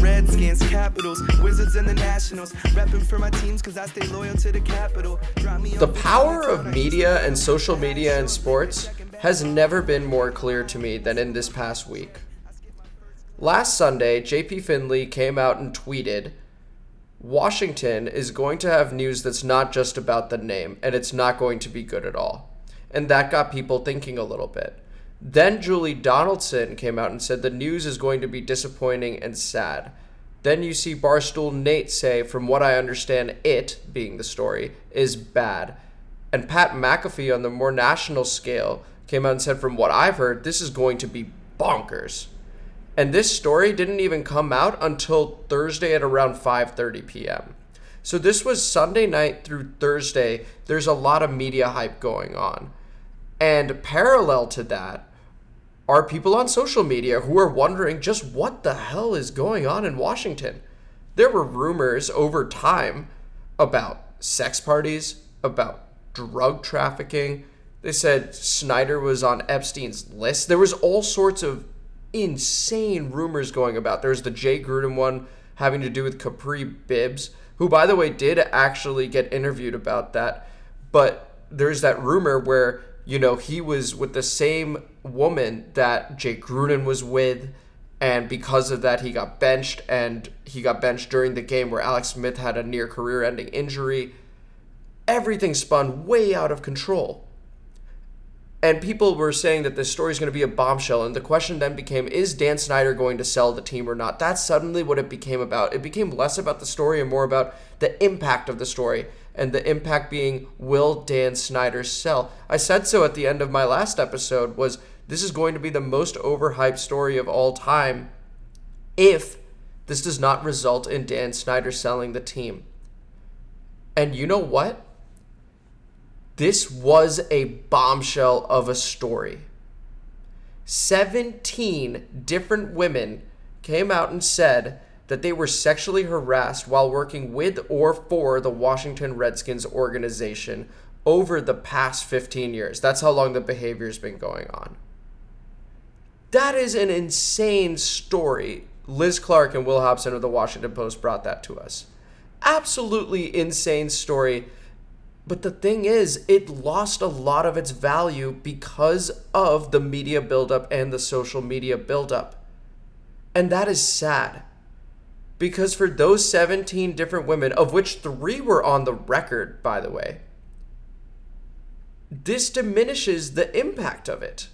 Redskins, Capitals, Wizards, and the Nationals. Repping for my teams because I stay loyal to the capital. The power of media and social media in sports has never been more clear to me than in this past week. Last Sunday, JP Finlay came out and tweeted Washington is going to have news that's not just about the name, and it's not going to be good at all. And that got people thinking a little bit. Then Julie Donaldson came out and said the news is going to be disappointing and sad. Then you see Barstool Nate say, from what I understand, it, being the story, is bad. And Pat McAfee, on the more national scale, came out and said, from what I've heard, this is going to be bonkers. And this story didn't even come out until Thursday at around 5:30 p.m. So this was Sunday night through Thursday. There's a lot of media hype going on. And parallel to that are people on social media who are wondering just what the hell is going on in Washington. There were rumors over time about sex parties, about drug trafficking. They said Snyder was on Epstein's list. There was all sorts of insane rumors going about. There's the Jay Gruden one having to do with Kapri Bibbs, who by the way did actually get interviewed about that. But there's that rumor where, you know, he was with the same woman that Jay Gruden was with and because of that he got benched and he got benched during the game where Alex Smith had a near career-ending injury. Everything spun way out of control. And people were saying that this story is going to be a bombshell. And the question then became is Dan Snyder going to sell the team or not? That's suddenly what it became about. It became less about the story and more about the impact of the story. And the impact being will Dan Snyder sell? I said so at the end of my last episode was this is going to be the most overhyped story of all time if this does not result in Dan Snyder selling the team. And you know what? This was a bombshell of a story. 17 different women came out and said that they were sexually harassed while working with or for the Washington Redskins organization over the past 15 years. That's how long the behavior's been going on. That is an insane story. Liz Clarke and Will Hobson of the Washington Post brought that to us. Absolutely insane story. But the thing is, it lost a lot of its value because of the media buildup and the social media buildup. And that is sad. Because for those 17 different women, of which three were on the record, by the way, this diminishes the impact of it.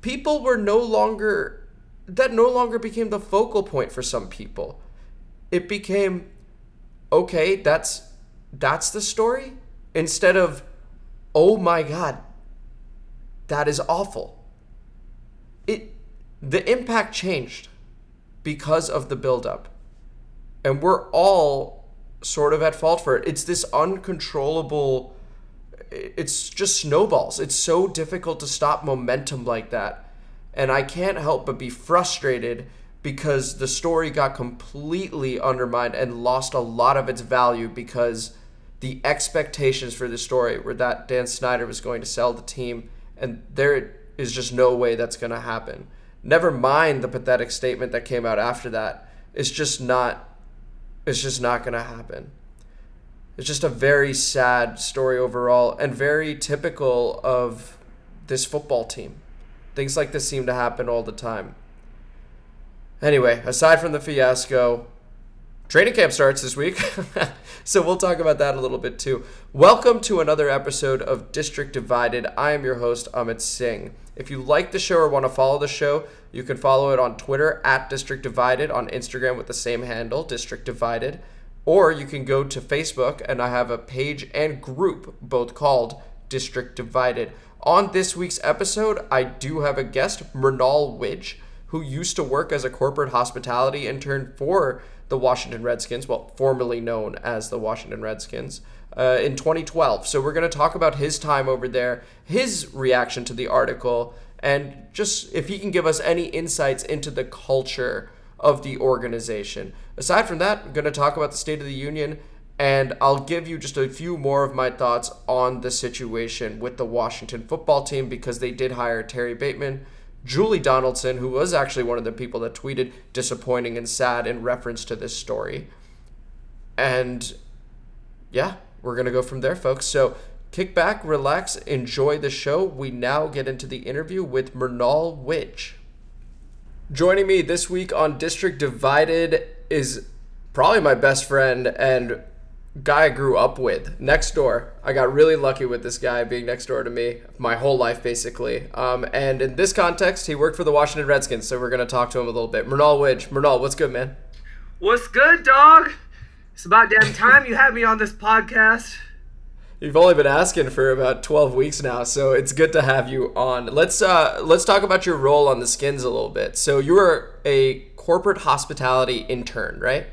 People were no longer, that no longer became the focal point for some people. It became, okay, that's that's the story instead of oh my god that is awful. It the impact changed because of the buildup. And we're all sort of at fault for it. It's this uncontrollable it's just snowballs. It's so difficult to stop momentum like that. And i can't help but be frustrated because the story got completely undermined and lost a lot of its value because the expectations for the story were that Dan Snyder was going to sell the team, and there is just no way that's going to happen. Never mind the pathetic statement that came out after that. It's just not. It's just not going to happen. It's just a very sad story overall, and very typical of this football team. Things like this seem to happen all the time. Anyway, aside from the fiasco, training camp starts this week. so we'll talk about that a little bit too. Welcome to another episode of District Divided. I am your host, Amit Singh. If you like the show or want to follow the show, you can follow it on Twitter at District Divided, on Instagram with the same handle, District Divided, or you can go to Facebook and I have a page and group both called District Divided. On this week's episode, I do have a guest, Mernal Widge, who used to work as a corporate hospitality intern for the Washington Redskins, well, formerly known as the Washington Redskins, uh, in 2012. So we're going to talk about his time over there, his reaction to the article, and just if he can give us any insights into the culture of the organization. Aside from that, I'm going to talk about the State of the Union and I'll give you just a few more of my thoughts on the situation with the Washington football team because they did hire Terry Bateman, Julie Donaldson, who was actually one of the people that tweeted disappointing and sad in reference to this story. And yeah, we're going to go from there, folks. So kick back, relax, enjoy the show. We now get into the interview with Mernal Widge. Joining me this week on District Divided is probably my best friend and guy I grew up with next door. I got really lucky with this guy being next door to me my whole life, basically. Um, and in this context, he worked for the Washington Redskins, so we're going to talk to him a little bit. Mernal Widge. Mernal, what's good, man? What's good, dog? It's about damn time you had me on this podcast. You've only been asking for about 12 weeks now, so it's good to have you on. Let's uh, let's talk about your role on the Skins a little bit. So you were a corporate hospitality intern, right?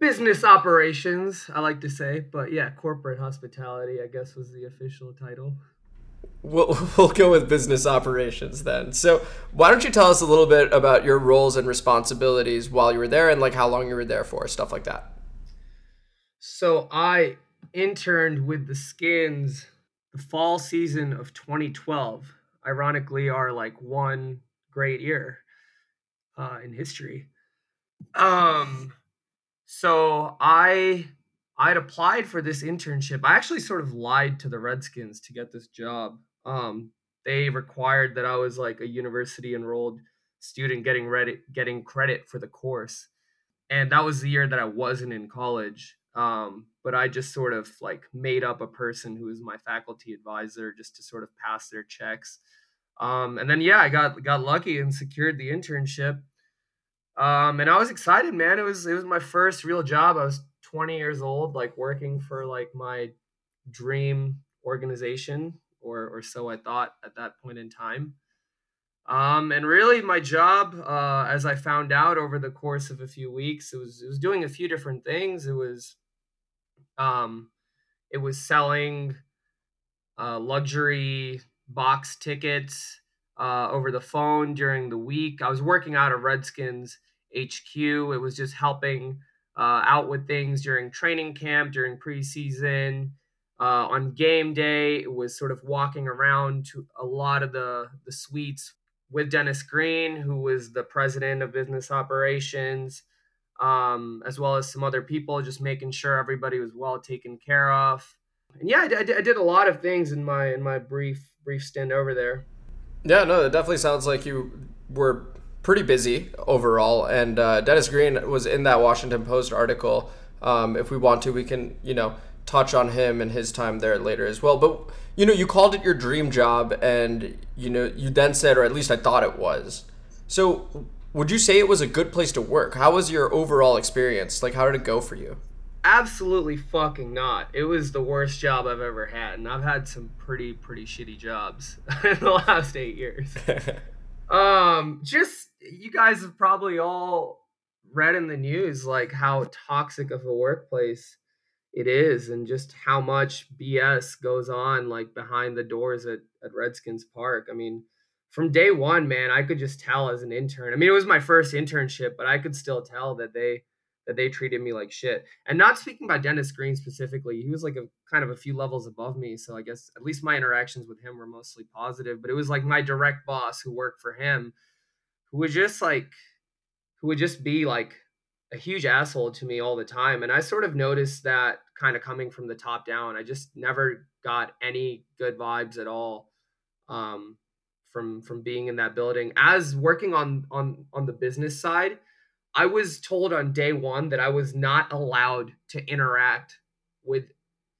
Business operations, I like to say, but yeah, corporate hospitality, I guess, was the official title. We'll, we'll go with business operations then. So, why don't you tell us a little bit about your roles and responsibilities while you were there and like how long you were there for, stuff like that? So, I interned with the Skins the fall season of 2012. Ironically, our like one great year uh, in history. Um, so I I'd applied for this internship. I actually sort of lied to the Redskins to get this job. Um, they required that I was like a university enrolled student getting ready getting credit for the course. And that was the year that I wasn't in college. Um, but I just sort of like made up a person who was my faculty advisor just to sort of pass their checks. Um, and then yeah, I got got lucky and secured the internship. Um, and I was excited, man. It was it was my first real job. I was 20 years old, like working for like my dream organization, or or so I thought at that point in time. Um, and really, my job, uh, as I found out over the course of a few weeks, it was it was doing a few different things. It was, um, it was selling uh, luxury box tickets uh, over the phone during the week. I was working out of Redskins HQ. It was just helping uh, out with things during training camp, during preseason. Uh, on game day, it was sort of walking around to a lot of the, the suites with Dennis Greene, who was the president of business operations, um, as well as some other people, just making sure everybody was well taken care of. And yeah, I, did a lot of things in my in my brief brief stint over there. Yeah, no, it definitely sounds like you were pretty busy overall. And uh, Dennis Greene was in that Washington Post article. Um, if we want to, we can, you know, touch on him and his time there later as well. But you know, you called it your dream job, and you know, you then said, or at least I thought it was. So, would you say it was a good place to work? How was your overall experience? Like, how did it go for you? Absolutely fucking not. It was the worst job I've ever had, and I've had some pretty pretty shitty jobs in the last eight years. um, just you guys have probably all read in the news like how toxic of a workplace it is and just how much BS goes on like behind the doors at, at Redskins Park. I mean, from day one, man, I could just tell as an intern. I mean, it was my first internship, but I could still tell that they that they treated me like shit. And not speaking about Dennis Greene specifically, he was like a kind of a few levels above me. So I guess at least my interactions with him were mostly positive. But it was like my direct boss who worked for him who was just like who would just be like a huge asshole to me all the time and i sort of noticed that kind of coming from the top down i just never got any good vibes at all um, from from being in that building as working on on on the business side i was told on day one that i was not allowed to interact with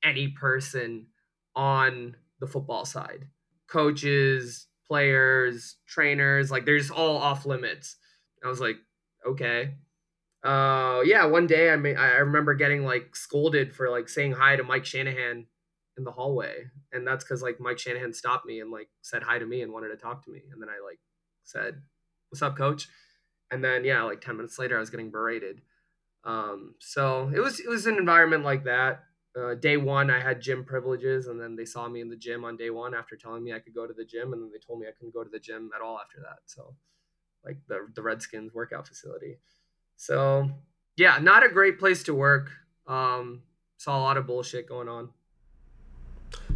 any person on the football side coaches players, trainers, like they're just all off limits. I was like, okay. Uh, yeah, one day I mean, I remember getting like scolded for like saying hi to Mike Shanahan in the hallway, and that's because like Mike Shanahan stopped me and like said hi to me and wanted to talk to me, and then I like said, "What's up, coach?" And then yeah, like ten minutes later, I was getting berated. Um, so it was it was an environment like that. uh, day one, I had gym privileges, and then they saw me in the gym on day one after telling me I could go to the gym, and then they told me I couldn't go to the gym at all after that. So, like the the Redskins workout facility. So, yeah, not a great place to work. Um, saw a lot of bullshit going on.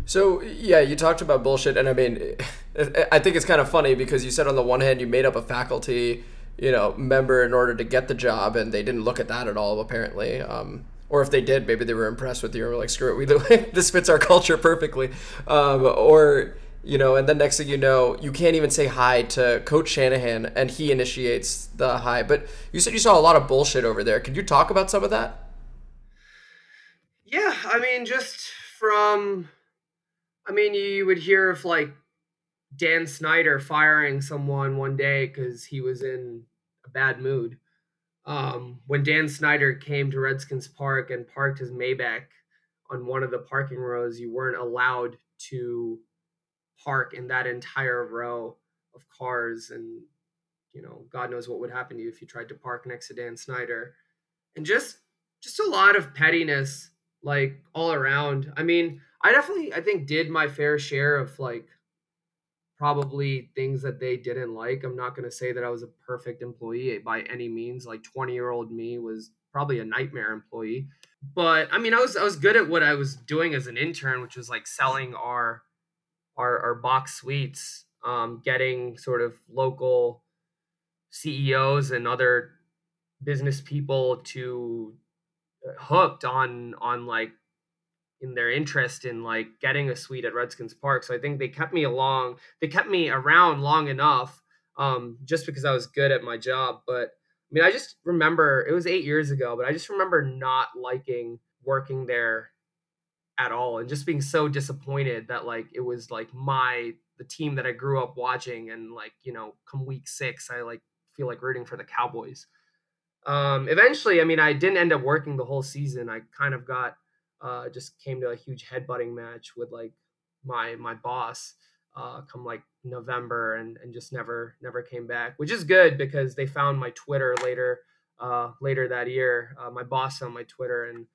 So yeah, you talked about bullshit, and I mean, I think it's kind of funny because you said on the one hand you made up a faculty, you know, member in order to get the job, and they didn't look at that at all apparently. Um, or if they did, maybe they were impressed with you and were like, "Screw it, we this fits our culture perfectly." Um, or you know, and then next thing you know, you can't even say hi to Coach Shanahan, and he initiates the hi. But you said you saw a lot of bullshit over there. Could you talk about some of that? Yeah, I mean, just from I mean, you would hear of like Dan Snyder firing someone one day because he was in a bad mood. Um, when Dan Snyder came to Redskins Park and parked his Maybach on one of the parking rows, you weren't allowed to park in that entire row of cars. And, you know, God knows what would happen to you if you tried to park next to Dan Snyder. And just, just a lot of pettiness, like all around. I mean, I definitely I think did my fair share of like probably things that they didn't like. I'm not going to say that I was a perfect employee by any means. Like 20 year old me was probably a nightmare employee. But I mean, I was I was good at what I was doing as an intern, which was like selling our our, our box suites, um, getting sort of local CEOs and other business people to uh, hooked on on like in their interest in like getting a suite at Redskins Park. So I think they kept me along. They kept me around long enough um, just because I was good at my job. But I mean, I just remember it was eight years ago, but I just remember not liking working there at all and just being so disappointed that like it was like my the team that I grew up watching and like you know come week six I like feel like rooting for the Cowboys. Um, eventually, I mean, I didn't end up working the whole season. I kind of got uh, just came to a huge headbutting match with like my my boss uh, come like November and and just never never came back, which is good because they found my Twitter later uh, later that year. Uh, my boss on my Twitter and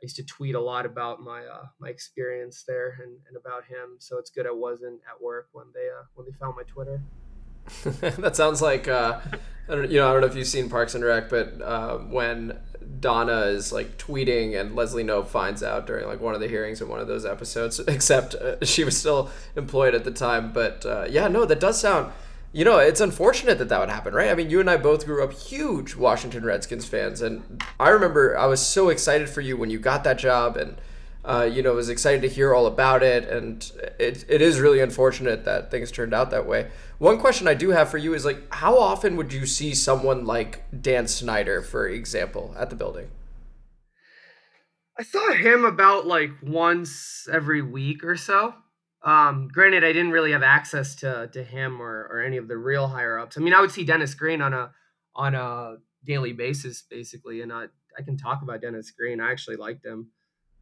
I used to tweet a lot about my uh, my experience there and, and about him. So it's good I wasn't at work when they uh, when they found my Twitter. that sounds like uh, I don't, you know I don't know if you've seen Parks and Rec, but uh, when Donna is like tweeting and Leslie Knope finds out during like one of the hearings in one of those episodes. Except uh, she was still employed at the time, but uh, yeah, no, that does sound. You know, it's unfortunate that that would happen, right? I mean, you and I both grew up huge Washington Redskins fans, and I remember I was so excited for you when you got that job, and uh, you know, was excited to hear all about it. And it, it is really unfortunate that things turned out that way. One question I do have for you is like, how often would you see someone like Dan Snyder, for example, at the building? I saw him about like once every week or so. Um, granted, I didn't really have access to to him or, or any of the real higher ups. I mean, I would see Dennis Greene on a on a daily basis, basically, and I I can talk about Dennis Greene. I actually liked him.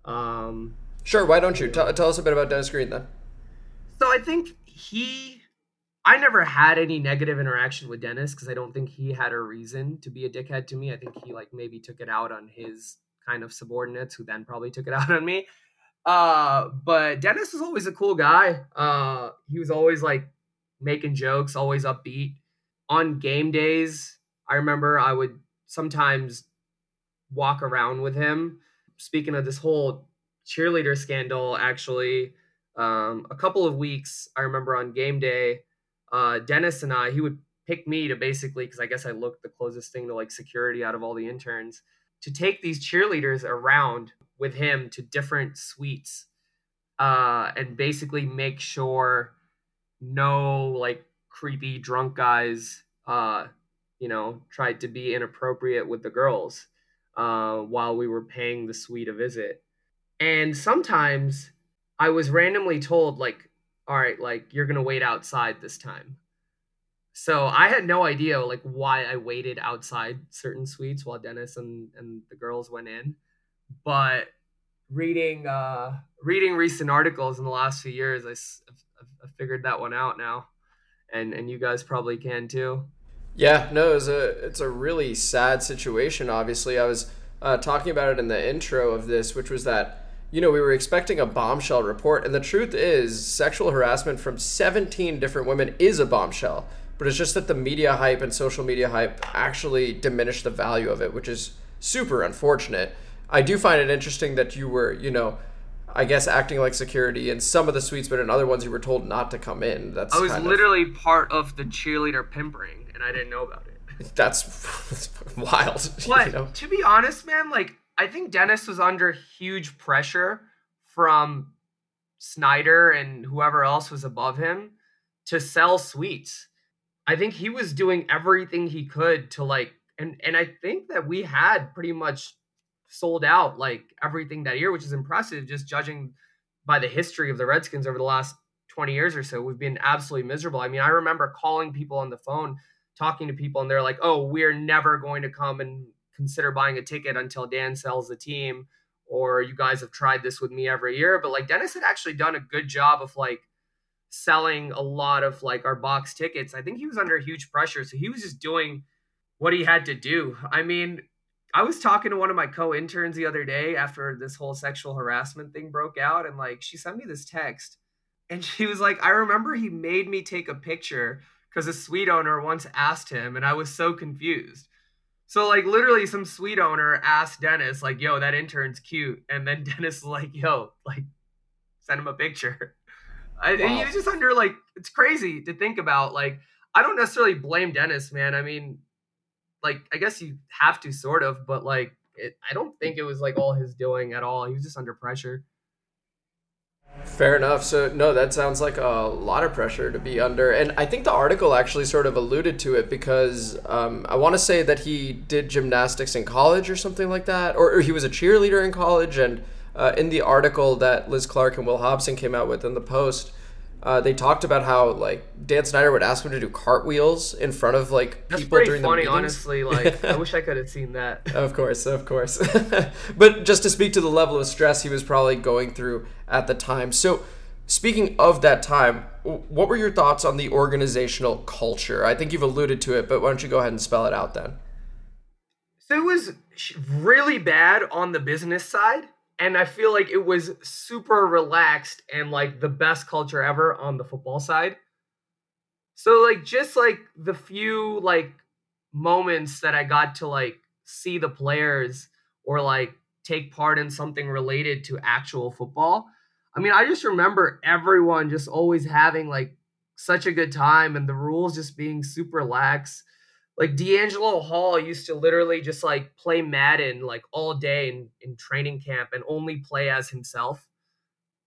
Um, sure. Why don't you tell, tell us a bit about Dennis Greene then? So I think he, I never had any negative interaction with Dennis because I don't think he had a reason to be a dickhead to me. I think he like maybe took it out on his kind of subordinates who then probably took it out on me. Uh, but Dennis was always a cool guy. Uh, he was always like making jokes, always upbeat. On game days, I remember I would sometimes walk around with him speaking of this whole cheerleader scandal, actually, um, a couple of weeks, I remember on game day, uh, Dennis and I, he would pick me to basically, because I guess I looked the closest thing to like security out of all the interns, to take these cheerleaders around with him to different suites uh, and basically make sure no like creepy drunk guys, uh, you know, tried to be inappropriate with the girls uh, while we were paying the suite a visit. And sometimes I was randomly told, like, all right, like, you're going to wait outside this time. So I had no idea, like, why I waited outside certain suites while Dennis and, and the girls went in. But reading uh, reading recent articles in the last few years, I, I figured that one out now. And, and you guys probably can too. Yeah, no, it's a it's a really sad situation. Obviously, I was uh, talking about it in the intro of this, which was that you know, we were expecting a bombshell report, and the truth is, sexual harassment from 17 different women is a bombshell. But it's just that the media hype and social media hype actually diminished the value of it, which is super unfortunate. I do find it interesting that you were, you know, I guess acting like security in some of the suites, but in other ones you were told not to come in. That's I was literally of, part of the cheerleader pimp ring, and I didn't know about it. That's, that's wild. But you know? to be honest, man, like I think Dennis was under huge pressure from Snyder and whoever else was above him to sell suites. I think he was doing everything he could to like and and I think that we had pretty much sold out like everything that year, which is impressive just judging by the history of the Redskins over the last 20 years or so. We've been absolutely miserable. I mean, I remember calling people on the phone, talking to people, and they're like, oh, we're never going to come and consider buying a ticket until Dan sells the team, or you guys have tried this with me every year. But like Dennis had actually done a good job of like selling a lot of like our box tickets. I think he was under huge pressure. So he was just doing what he had to do. I mean, I was talking to one of my co-interns the other day after this whole sexual harassment thing broke out and like she sent me this text and she was like, "I remember he made me take a picture because a suite owner once asked him and I was so confused." So like literally some suite owner asked Dennis like, "Yo, that intern's cute." And then Dennis was like, "Yo, like send him a picture." I, wow. he was just under like it's crazy to think about like I don't necessarily blame Dennis, man. I mean, like I guess you have to sort of, but like it, I don't think it was like all his doing at all. He was just under pressure. Fair enough. So no, that sounds like a lot of pressure to be under, and I think the article actually sort of alluded to it because um, I want to say that he did gymnastics in college or something like that, or, or he was a cheerleader in college. And uh, in the article that Liz Clarke and Will Hobson came out with in the Post, uh, they talked about how like Dan Snyder would ask him to do cartwheels in front of like That's people during funny, the meetings. honestly. Like I wish I could have seen that. of course, of course. but just to speak to the level of stress he was probably going through at the time. So, speaking of that time, what were your thoughts on the organizational culture? I think you've alluded to it, but why don't you go ahead and spell it out then? So it was really bad on the business side and I feel like it was super relaxed and like the best culture ever on the football side. So like just like the few like moments that I got to like see the players or like take part in something related to actual football. I mean, I just remember everyone just always having like such a good time and the rules just being super lax like DeAngelo Hall used to literally just like play Madden like all day in, in training camp and only play as himself.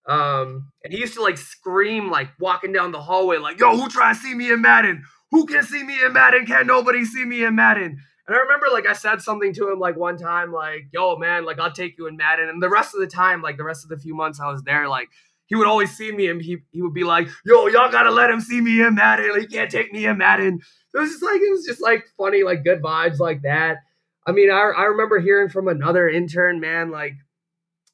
Um, and he used to like scream like walking down the hallway, like, yo, who try to see me in Madden? Who can see me in Madden? Can't nobody see me in Madden? And I remember like I said something to him like one time, like, yo, man, like I'll take you in Madden. And the rest of the time, like the rest of the few months I was there, like he would always see me and he, he would be like, yo, y'all gotta let him see me in Madden. Like, he can't take me in Madden. It was just like, it was just like funny, like good vibes like that. I mean, I, I remember hearing from another intern, man, like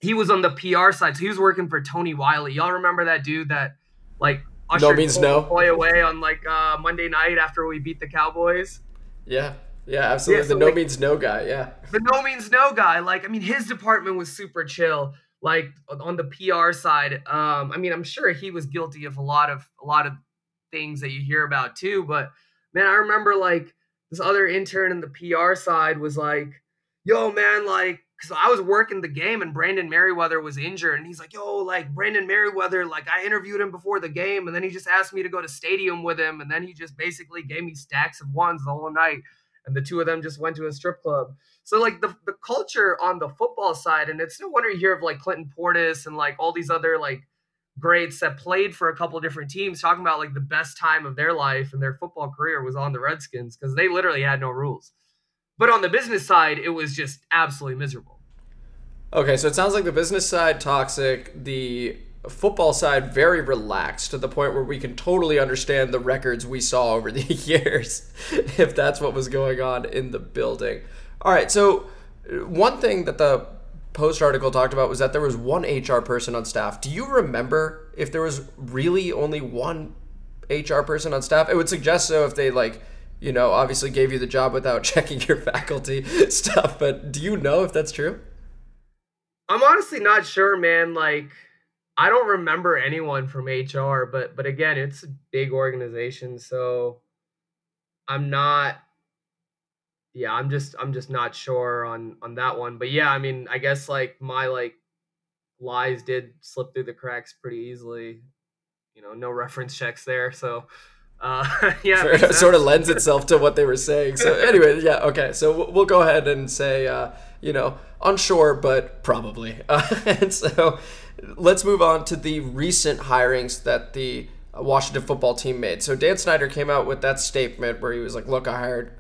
he was on the PR side. So he was working for Tony Wyllie. Y'all remember that dude that like ushered no means no. boy away on like uh, Monday night after we beat the Cowboys? Yeah. Yeah, absolutely. Yeah, so the no like, means no guy. Yeah. The no means no guy. Like, I mean, his department was super chill like on the PR side, um, I mean, I'm sure he was guilty of a lot of a lot of things that you hear about too. But man, I remember like this other intern in the PR side was like, "Yo, man, like." Cause I was working the game and Brandon Meriweather was injured, and he's like, "Yo, like Brandon Meriweather, like I interviewed him before the game, and then he just asked me to go to stadium with him, and then he just basically gave me stacks of ones the whole night, and the two of them just went to a strip club." So like the, the culture on the football side, and it's no wonder you hear of like Clinton Portis and like all these other like greats that played for a couple different teams talking about like the best time of their life and their football career was on the Redskins because they literally had no rules. But on the business side, it was just absolutely miserable. Okay, so it sounds like the business side toxic, the football side very relaxed to the point where we can totally understand the records we saw over the years if that's what was going on in the building. All right, so uh, one thing that the post article talked about was that there was one HR person on staff. Do you remember if there was really only one HR person on staff? It would suggest so if they like, you know, obviously gave you the job without checking your faculty stuff. But do you know if that's true? I'm honestly not sure, man. Like, I don't remember anyone from HR, but but again, it's a big organization, so I'm not. Yeah, I'm just I'm just not sure on on that one. But yeah, I mean, I guess like my like lies did slip through the cracks pretty easily. You know, no reference checks there, so uh, yeah, sort of lends itself to what they were saying. So anyway, yeah, okay. So we'll go ahead and say, uh, you know, unsure, but probably. Uh, and so let's move on to the recent hirings that the Washington football team made. So Dan Snyder came out with that statement where he was like, "Look, I hired."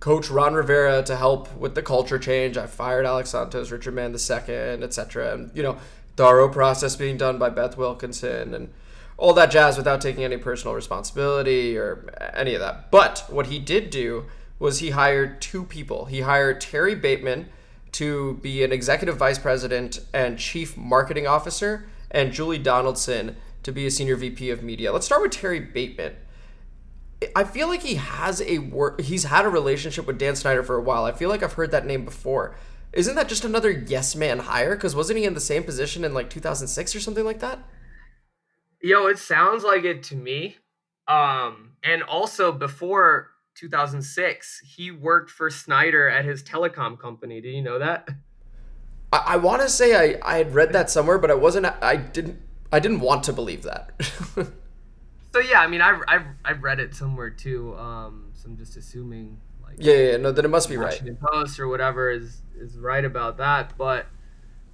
Coach Ron Rivera to help with the culture change. I fired Alex Santos, Richard Mann II, etc. And you know, thorough process being done by Beth Wilkinson and all that jazz without taking any personal responsibility or any of that. But what he did do was he hired two people. He hired Terry Bateman to be an executive vice president and chief marketing officer, and Julie Donaldson to be a senior VP of media. Let's start with Terry Bateman. I feel like he has a work. He's had a relationship with Dan Snyder for a while. I feel like I've heard that name before. Isn't that just another yes man hire? Because wasn't he in the same position in like 2006 or something like that? Yo, it sounds like it to me. Um, and also before 2006, he worked for Snyder at his telecom company. Did you know that? I, I want to say I, I had read that somewhere, but I wasn't. I didn't. I didn't want to believe that. so yeah, I mean, I've I've, I've read it somewhere too. Um, so I'm just assuming like yeah, yeah, no, then it must be Washington right. Post or whatever is is right about that, but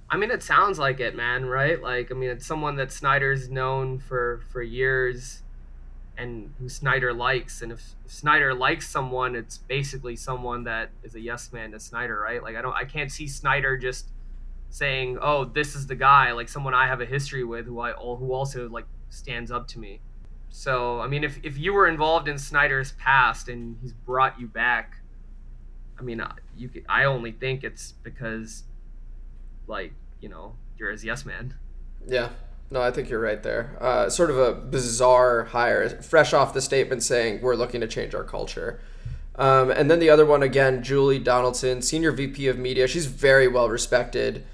I mean, it sounds like it, man. Right? Like, I mean, it's someone that Snyder's known for for years, and who Snyder likes. And if, if Snyder likes someone, it's basically someone that is a yes man to Snyder, right? Like, I don't, I can't see Snyder just saying, "Oh, this is the guy," like someone I have a history with, who I who also like stands up to me. So, I mean, if if you were involved in Snyder's past and he's brought you back, I mean, you could, I only think it's because like you know you're his yes man. Yeah. No, I think you're right there. Uh, sort of a bizarre hire, fresh off the statement saying we're looking to change our culture. Um, and then the other one again, Julie Donaldson, senior VP of media. She's very well respected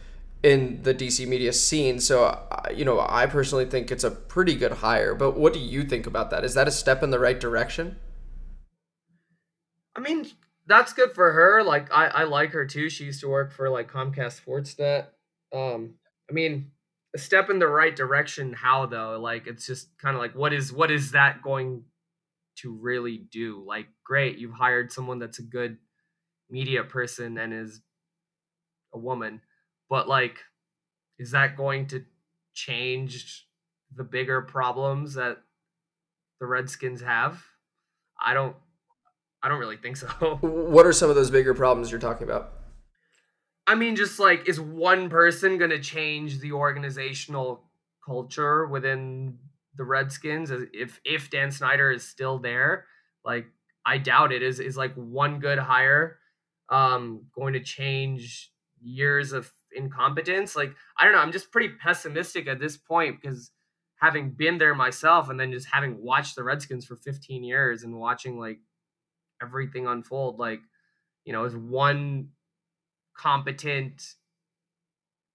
in the DC media scene. So, uh, you know, I personally think it's a pretty good hire. But what do you think about that? Is that a step in the right direction? I mean, that's good for her. Like, I, I like her too. She used to work for like Comcast Sportsnet. Um, I mean, a step in the right direction. How though? Like, it's just kind of like, what is what is that going to really do? Like, great, you've hired someone that's a good media person and is a woman, but like, is that going to change the bigger problems that the Redskins have? I don't I don't really think so. What are some of those bigger problems you're talking about? I mean, just like, is one person going to change the organizational culture within the Redskins? If if Dan Snyder is still there, like, I doubt it. Is is like one good hire um, going to change years of incompetence? Like, I don't know. I'm just pretty pessimistic at this point because having been there myself and then just having watched the Redskins for 15 years and watching like everything unfold, like, you know, is one competent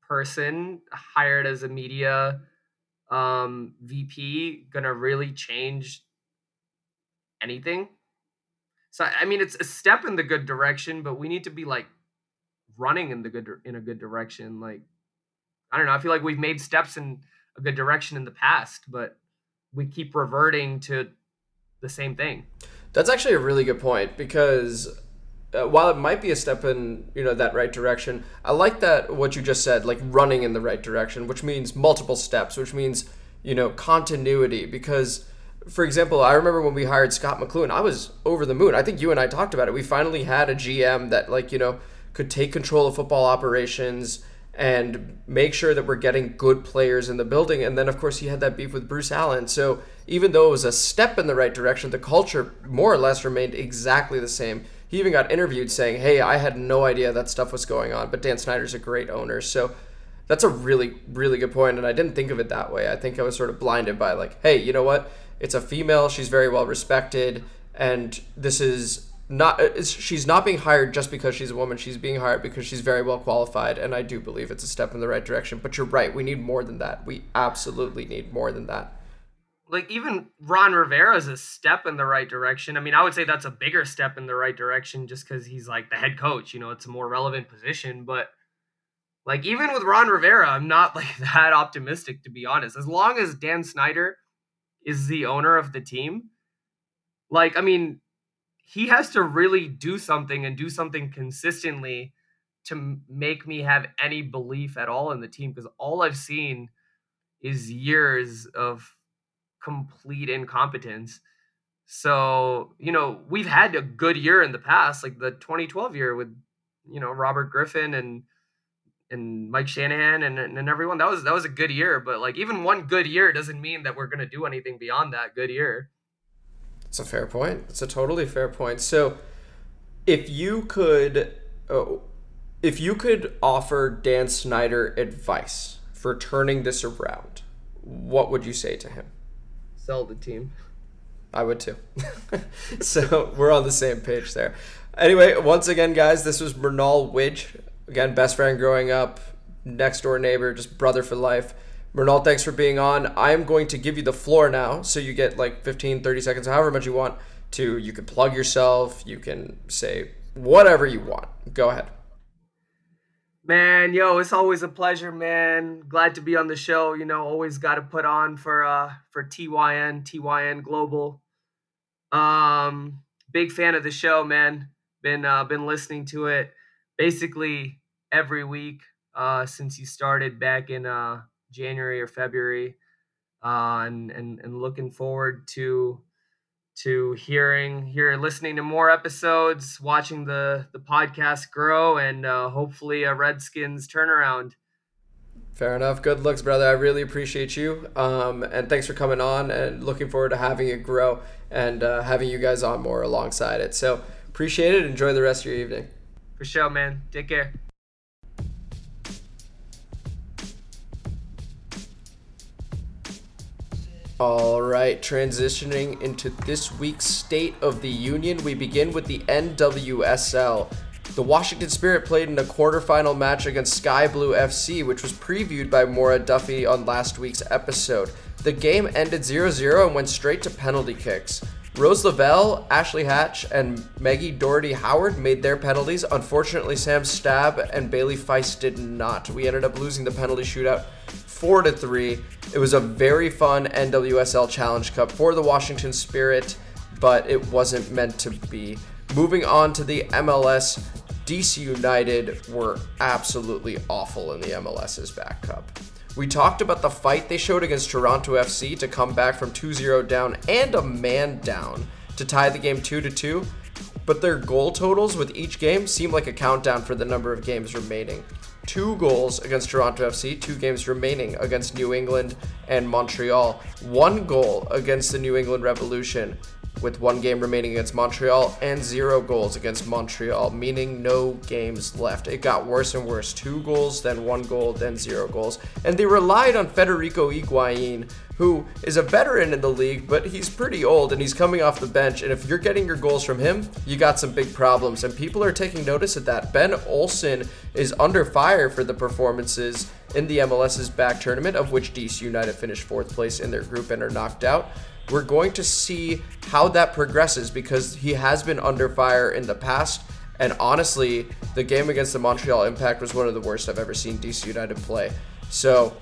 person hired as a media um, VP gonna really change anything? So I mean, it's a step in the good direction, but we need to be like running in the good in a good direction. Like I don't know. I feel like we've made steps in a good direction in the past, but we keep reverting to the same thing. That's actually a really good point because uh, while it might be a step in you know that right direction, I like that what you just said, like running in the right direction, which means multiple steps, which means you know continuity. Because, for example, I remember when we hired Scot McCloughan, I was over the moon. I think you and I talked about it. We finally had a GM that like you know could take control of football operations and make sure that we're getting good players in the building. And then, of course, he had that beef with Bruce Allen. So even though it was a step in the right direction, the culture more or less remained exactly the same. He even got interviewed saying, "Hey, I had no idea that stuff was going on, but Dan Snyder's a great owner." So that's a really really good point and I didn't think of it that way. I think I was sort of blinded by like, "Hey, you know what? It's a female, she's very well respected, and this is not uh, she's not being hired just because she's a woman. She's being hired because she's very well qualified, and I do believe it's a step in the right direction. But you're right. We need more than that. We absolutely need more than that. Like even Ron Rivera is a step in the right direction. I mean, I would say that's a bigger step in the right direction just because he's like the head coach. You know, it's a more relevant position. But like even with Ron Rivera, I'm not like that optimistic to be honest. As long as Dan Snyder is the owner of the team, like I mean, he has to really do something and do something consistently to make me have any belief at all in the team because all I've seen is years of complete incompetence. So, you know, we've had a good year in the past, like the 2012 year with, you know, Robert Griffin and and Mike Shanahan and, and everyone. That was that was a good year, but like even one good year doesn't mean that we're gonna do anything beyond that good year. It's a fair point. It's a totally fair point. So, if you could, oh, if you could offer Dan Snyder advice for turning this around, what would you say to him? Sell the team. I would too. so we're on the same page there. Anyway, once again, guys, this was Mernal Widge. Again, best friend growing up, next door neighbor, just brother for life. Mernal, thanks for being on. I am going to give you the floor now, so you get like 15, 30 seconds, however much you want to. You can plug yourself, you can say whatever you want. Go ahead. Man, yo, it's always a pleasure, man. Glad to be on the show. You know, always got to put on for uh for TYN, TYN Global. Um, big fan of the show, man. Been uh been listening to it basically every week uh since you started back in uh January or February, uh, and, and and looking forward to to hearing here listening to more episodes watching the the podcast grow and uh, hopefully a redskins turnaround. Fair enough. Good looks brother. I really appreciate you um, and thanks for coming on and looking forward to having it grow and uh, having you guys on more alongside it. So appreciate it. Enjoy the rest of your evening. For sure man. Take care All right, transitioning into this week's State of the Union, we begin with the NWSL. The Washington Spirit played in a quarterfinal match against Sky Blue FC, which was previewed by Maura Duffy on last week's episode. The game ended 0 0 and went straight to penalty kicks. Rose Lavelle, Ashley Hatch, and Maggie Doherty Howard made their penalties. Unfortunately, Sam Staab and Bailey Feist did not. We ended up losing the penalty shootout four to three. It was a very fun NWSL Challenge Cup for the Washington Spirit, but it wasn't meant to be. Moving on to the MLS, DC United were absolutely awful in the MLS's back cup. We talked about the fight they showed against Toronto FC to come back from 2 0 down and a man down to tie the game 2 2, but their goal totals with each game seem like a countdown for the number of games remaining two goals against Toronto FC, two games remaining against New England and Montreal, one goal against the New England Revolution, with one game remaining against Montreal and zero goals against Montreal, meaning no games left. It got worse and worse. Two goals, then one goal, then zero goals. And they relied on Federico Higuain, who is a veteran in the league, but he's pretty old and he's coming off the bench. And if you're getting your goals from him, you got some big problems. And people are taking notice of that. Ben Olsen is under fire for the performances in the MLS's back tournament, of which DC United finished fourth place in their group and are knocked out. We're going to see how that progresses because he has been under fire in the past. And honestly, the game against the Montreal Impact was one of the worst I've ever seen DC United play. So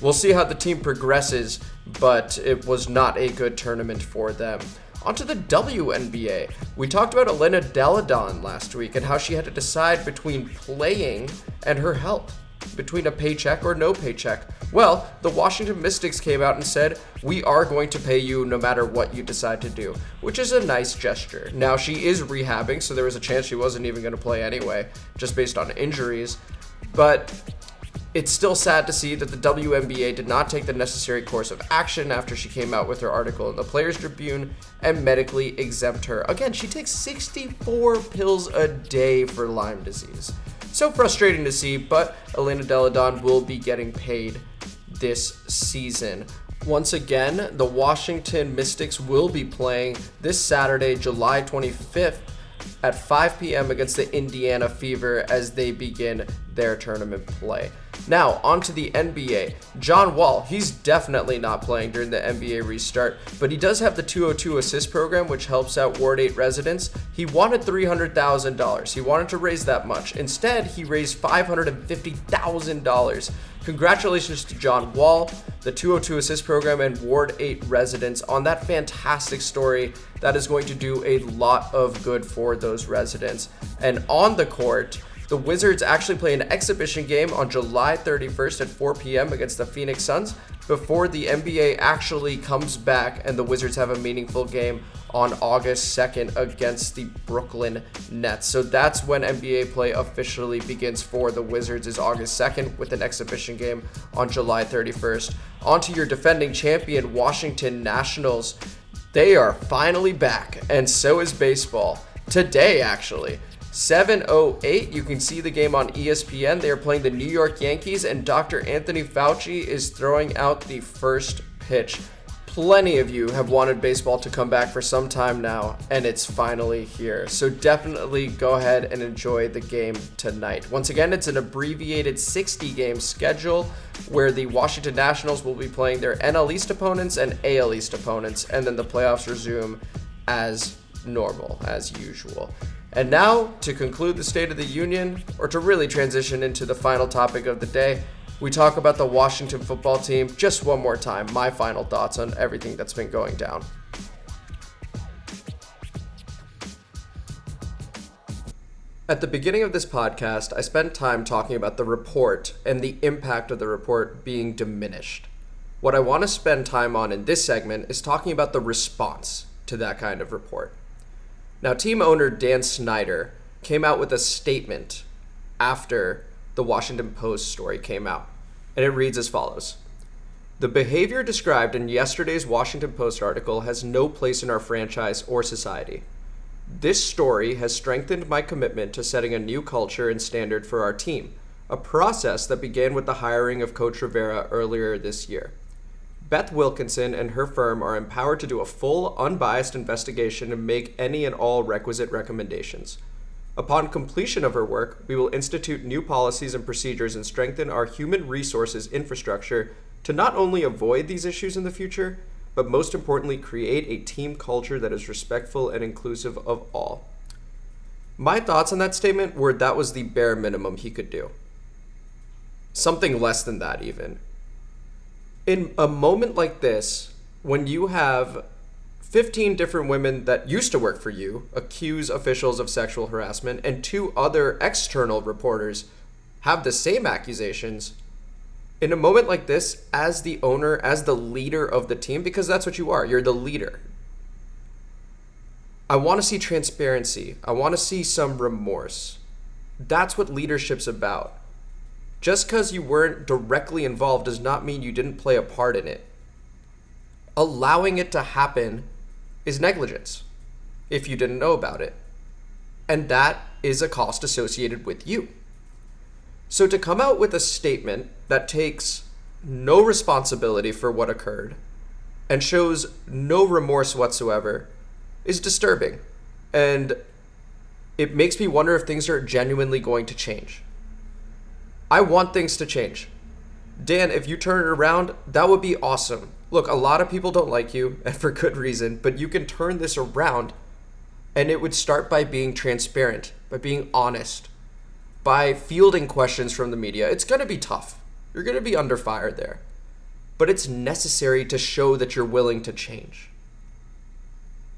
we'll see how the team progresses, but it was not a good tournament for them. Onto the WNBA. We talked about Elena Delle Donne last week and how she had to decide between playing and her health between a paycheck or no paycheck? Well, the Washington Mystics came out and said, We are going to pay you no matter what you decide to do, which is a nice gesture. Now, she is rehabbing, so there was a chance she wasn't even going to play anyway, just based on injuries. But it's still sad to see that the WNBA did not take the necessary course of action after she came out with her article in the Players Tribune and medically exempt her. Again, she takes 64 pills a day for Lyme disease. So frustrating to see, but Elena Delle Donne will be getting paid this season. Once again, the Washington Mystics will be playing this Saturday, July 25th, at 5 p.m. against the Indiana Fever as they begin their tournament play. Now, on to the NBA. John Wall, he's definitely not playing during the NBA restart, but he does have the 202 assist program, which helps out Ward 8 residents. He wanted $300,000. He wanted to raise that much. Instead, he raised $550,000. Congratulations to John Wall, the 202 assist program, and Ward 8 residents on that fantastic story that is going to do a lot of good for those residents. And on the court, the Wizards actually play an exhibition game on July 31st at 4 p.m. against the Phoenix Suns before the NBA actually comes back and the Wizards have a meaningful game on August 2nd against the Brooklyn Nets. So that's when NBA play officially begins for the Wizards is August 2nd with an exhibition game on July 31st. On to your defending champion Washington Nationals. They are finally back and so is baseball. Today actually. 708. You can see the game on ESPN. They are playing the New York Yankees, and Dr. Anthony Fauci is throwing out the first pitch. Plenty of you have wanted baseball to come back for some time now, and it's finally here. So definitely go ahead and enjoy the game tonight. Once again, it's an abbreviated 60 game schedule where the Washington Nationals will be playing their NL East opponents and AL East opponents, and then the playoffs resume as normal, as usual. And now, to conclude the State of the Union, or to really transition into the final topic of the day, we talk about the Washington football team just one more time. My final thoughts on everything that's been going down. At the beginning of this podcast, I spent time talking about the report and the impact of the report being diminished. What I want to spend time on in this segment is talking about the response to that kind of report. Now, team owner Dan Snyder came out with a statement after the Washington Post story came out, and it reads as follows The behavior described in yesterday's Washington Post article has no place in our franchise or society. This story has strengthened my commitment to setting a new culture and standard for our team, a process that began with the hiring of Coach Rivera earlier this year. Beth Wilkinson and her firm are empowered to do a full, unbiased investigation and make any and all requisite recommendations. Upon completion of her work, we will institute new policies and procedures and strengthen our human resources infrastructure to not only avoid these issues in the future, but most importantly, create a team culture that is respectful and inclusive of all. My thoughts on that statement were that was the bare minimum he could do. Something less than that, even in a moment like this, when you have 15 different women that used to work for you accuse officials of sexual harassment, and two other external reporters have the same accusations, in a moment like this, as the owner, as the leader of the team, because that's what you are, you're the leader. I want to see transparency. I want to see some remorse. That's what leadership's about. Just because you weren't directly involved does not mean you didn't play a part in it. Allowing it to happen is negligence if you didn't know about it. And that is a cost associated with you. So to come out with a statement that takes no responsibility for what occurred and shows no remorse whatsoever is disturbing. And it makes me wonder if things are genuinely going to change. I want things to change. Dan, if you turn it around, that would be awesome. Look, a lot of people don't like you, and for good reason, but you can turn this around, and it would start by being transparent, by being honest, by fielding questions from the media. It's going to be tough. You're going to be under fire there. But it's necessary to show that you're willing to change.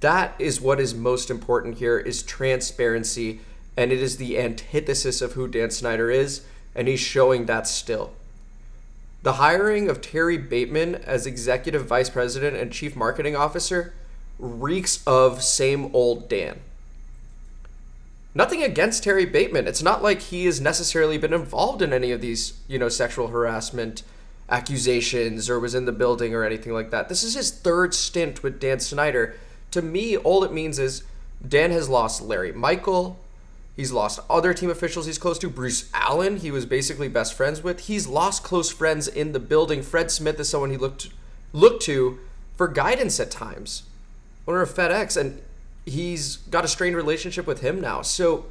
That is what is most important here is transparency, and it is the antithesis of who Dan Snyder is and he's showing that still. The hiring of Terry Bateman as executive vice president and chief marketing officer reeks of same old Dan. Nothing against Terry Bateman. It's not like he has necessarily been involved in any of these, you know, sexual harassment accusations or was in the building or anything like that. This is his third stint with Dan Snyder. To me, all it means is Dan has lost Larry Michael, He's lost other team officials he's close to. Bruce Allen, he was basically best friends with. He's lost close friends in the building. Fred Smith is someone he looked looked to for guidance at times. Owner of FedEx, and he's got a strained relationship with him now. So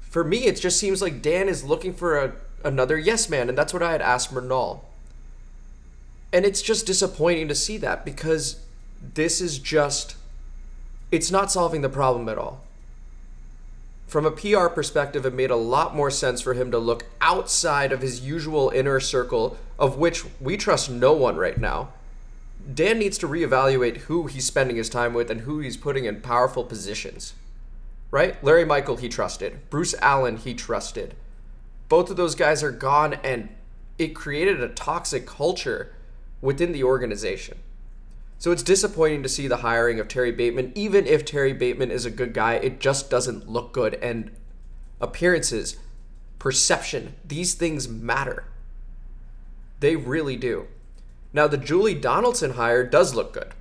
for me, it just seems like Dan is looking for a, another yes man, and that's what I had asked Murnal. And it's just disappointing to see that because this is just, it's not solving the problem at all. From a PR perspective, it made a lot more sense for him to look outside of his usual inner circle, of which we trust no one right now. Dan needs to reevaluate who he's spending his time with and who he's putting in powerful positions. Right? Larry Michael, he trusted. Bruce Allen, he trusted. Both of those guys are gone, and it created a toxic culture within the organization. So it's disappointing to see the hiring of Terry Bateman. Even if Terry Bateman is a good guy, it just doesn't look good. And appearances, perception, these things matter. They really do. Now, the Julie Donaldson hire does look good.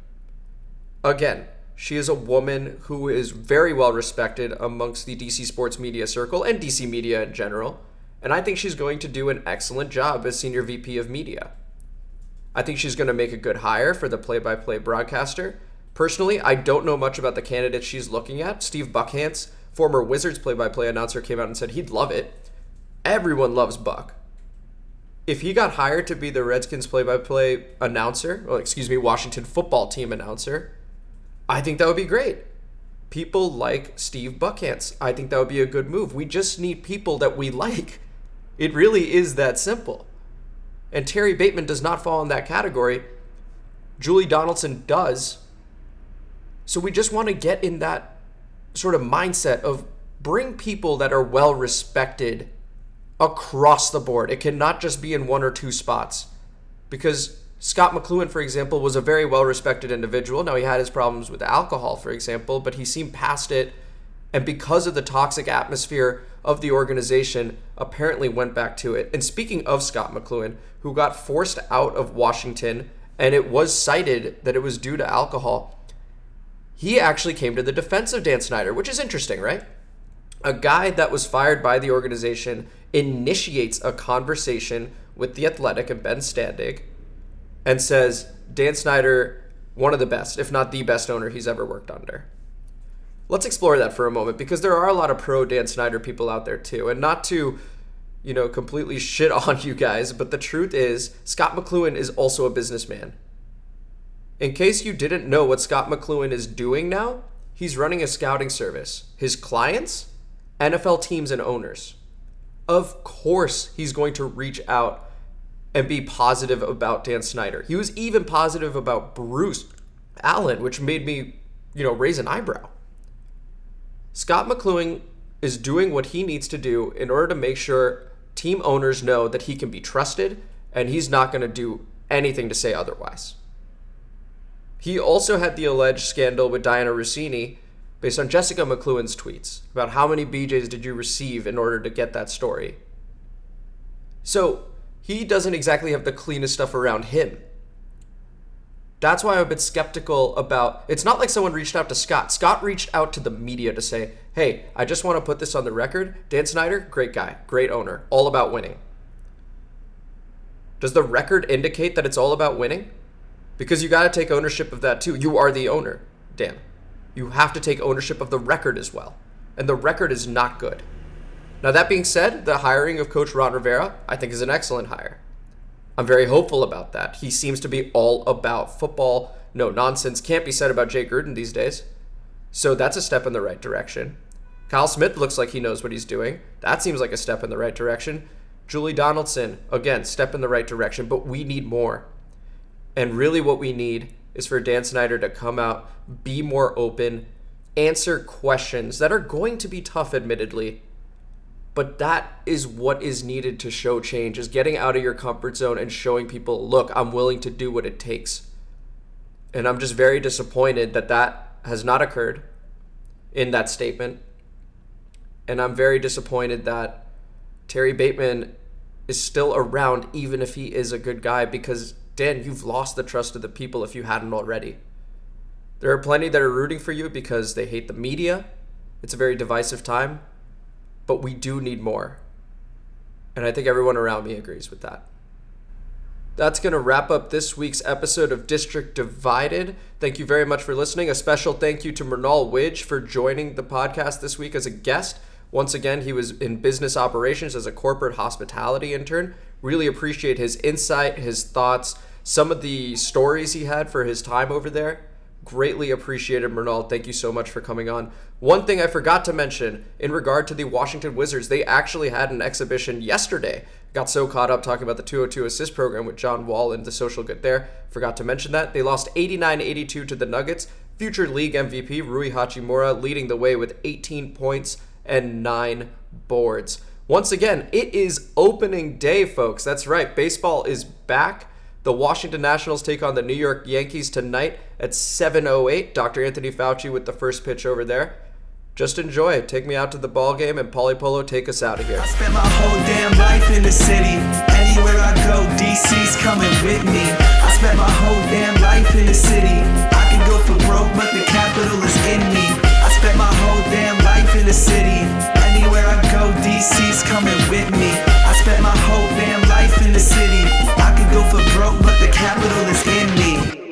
Again, she is a woman who is very well respected amongst the DC sports media circle and DC media in general. And I think she's going to do an excellent job as Senior VP of Media. I think she's going to make a good hire for the play by play broadcaster. Personally, I don't know much about the candidates she's looking at. Steve Buckhantz, former Wizards play by play announcer, came out and said he'd love it. Everyone loves Buck. If he got hired to be the Redskins play by play announcer, or excuse me, Washington football team announcer, I think that would be great. People like Steve Buckhantz. I think that would be a good move. We just need people that we like. It really is that simple and Terry Bateman does not fall in that category. Julie Donaldson does. So we just want to get in that sort of mindset of bring people that are well respected across the board. It cannot just be in one or two spots. Because Scot McCloughan, for example, was a very well respected individual. Now, he had his problems with alcohol, for example, but he seemed past it. And because of the toxic atmosphere of the organization apparently went back to it. And speaking of Scot McCloughan, who got forced out of Washington, and it was cited that it was due to alcohol, he actually came to the defense of Dan Snyder, which is interesting, right? A guy that was fired by the organization initiates a conversation with the Athletic and Ben Standig and says, Dan Snyder, one of the best, if not the best owner he's ever worked under. Let's explore that for a moment because there are a lot of pro Dan Snyder people out there too. And not to, you know, completely shit on you guys, but the truth is, Scot McCloughan is also a businessman. In case you didn't know what Scot McCloughan is doing now, he's running a scouting service. His clients, NFL teams and owners. Of course, he's going to reach out and be positive about Dan Snyder. He was even positive about Bruce Allen, which made me, you know, raise an eyebrow. Scot McCloughan is doing what he needs to do in order to make sure team owners know that he can be trusted and he's not going to do anything to say otherwise. He also had the alleged scandal with Dianna Russini based on Jessica McCloughan's tweets about how many BJs did you receive in order to get that story. So he doesn't exactly have the cleanest stuff around him. That's why I'm a bit skeptical about. It's not like someone reached out to Scot. Scot reached out to the media to say, "Hey, I just want to put this on the record. Dan Snyder, great guy, great owner, all about winning." Does the record indicate that it's all about winning? Because you got to take ownership of that too. You are the owner, Dan. You have to take ownership of the record as well. And the record is not good. Now, that being said, the hiring of Coach Ron Rivera, I think, is an excellent hire. I'm very hopeful about that. He seems to be all about football. No nonsense can't be said about Jay Gruden these days. So that's a step in the right direction. Kyle Smith looks like he knows what he's doing. That seems like a step in the right direction. Julie Donaldson, again, step in the right direction, but we need more. And really, what we need is for Dan Snyder to come out, be more open, answer questions that are going to be tough, admittedly, but that is what is needed to show change is getting out of your comfort zone and showing people look i'm willing to do what it takes. And i'm just very disappointed that that has not occurred in that statement. And i'm very disappointed that terry bateman is still around even if he is a good guy because dan you've lost the trust of the people if you hadn't already. There are plenty that are rooting for you because they hate the media. It's a very divisive time but we do need more. And I think everyone around me agrees with that. That's going to wrap up this week's episode of District Divided. Thank you very much for listening. A special thank you to Mernal Widge for joining the podcast this week as a guest. Once again, he was in business operations as a corporate hospitality intern. Really appreciate his insight, his thoughts, some of the stories he had for his time over there. Greatly appreciated, Mernal. Thank you so much for coming on. One thing I forgot to mention in regard to the Washington Wizards, they actually had an exhibition yesterday Got so caught up talking about the 202 assist program with John Wall and the social good there. Forgot to mention that. They lost 89 82 to the Nuggets. Future league MVP Rui Hachimura leading the way with 18 points and 9 boards. Once again, it is opening day, folks. That's right. Baseball is back. The Washington Nationals take on the New York Yankees tonight at 7:08. Dr. Anthony Fauci with the first pitch over there. Just enjoy. Take me out to the ball game, and polly polo. take us out of here. I spent my whole damn life in the city. Anywhere I go, DC's coming with me. I spent my whole damn life in the city. I can go for broke, but the capital is in me. I spent my whole damn life in the city. Anywhere I go, DC's coming with me. I spent my whole damn life in the city go for broke, but the capital is in me.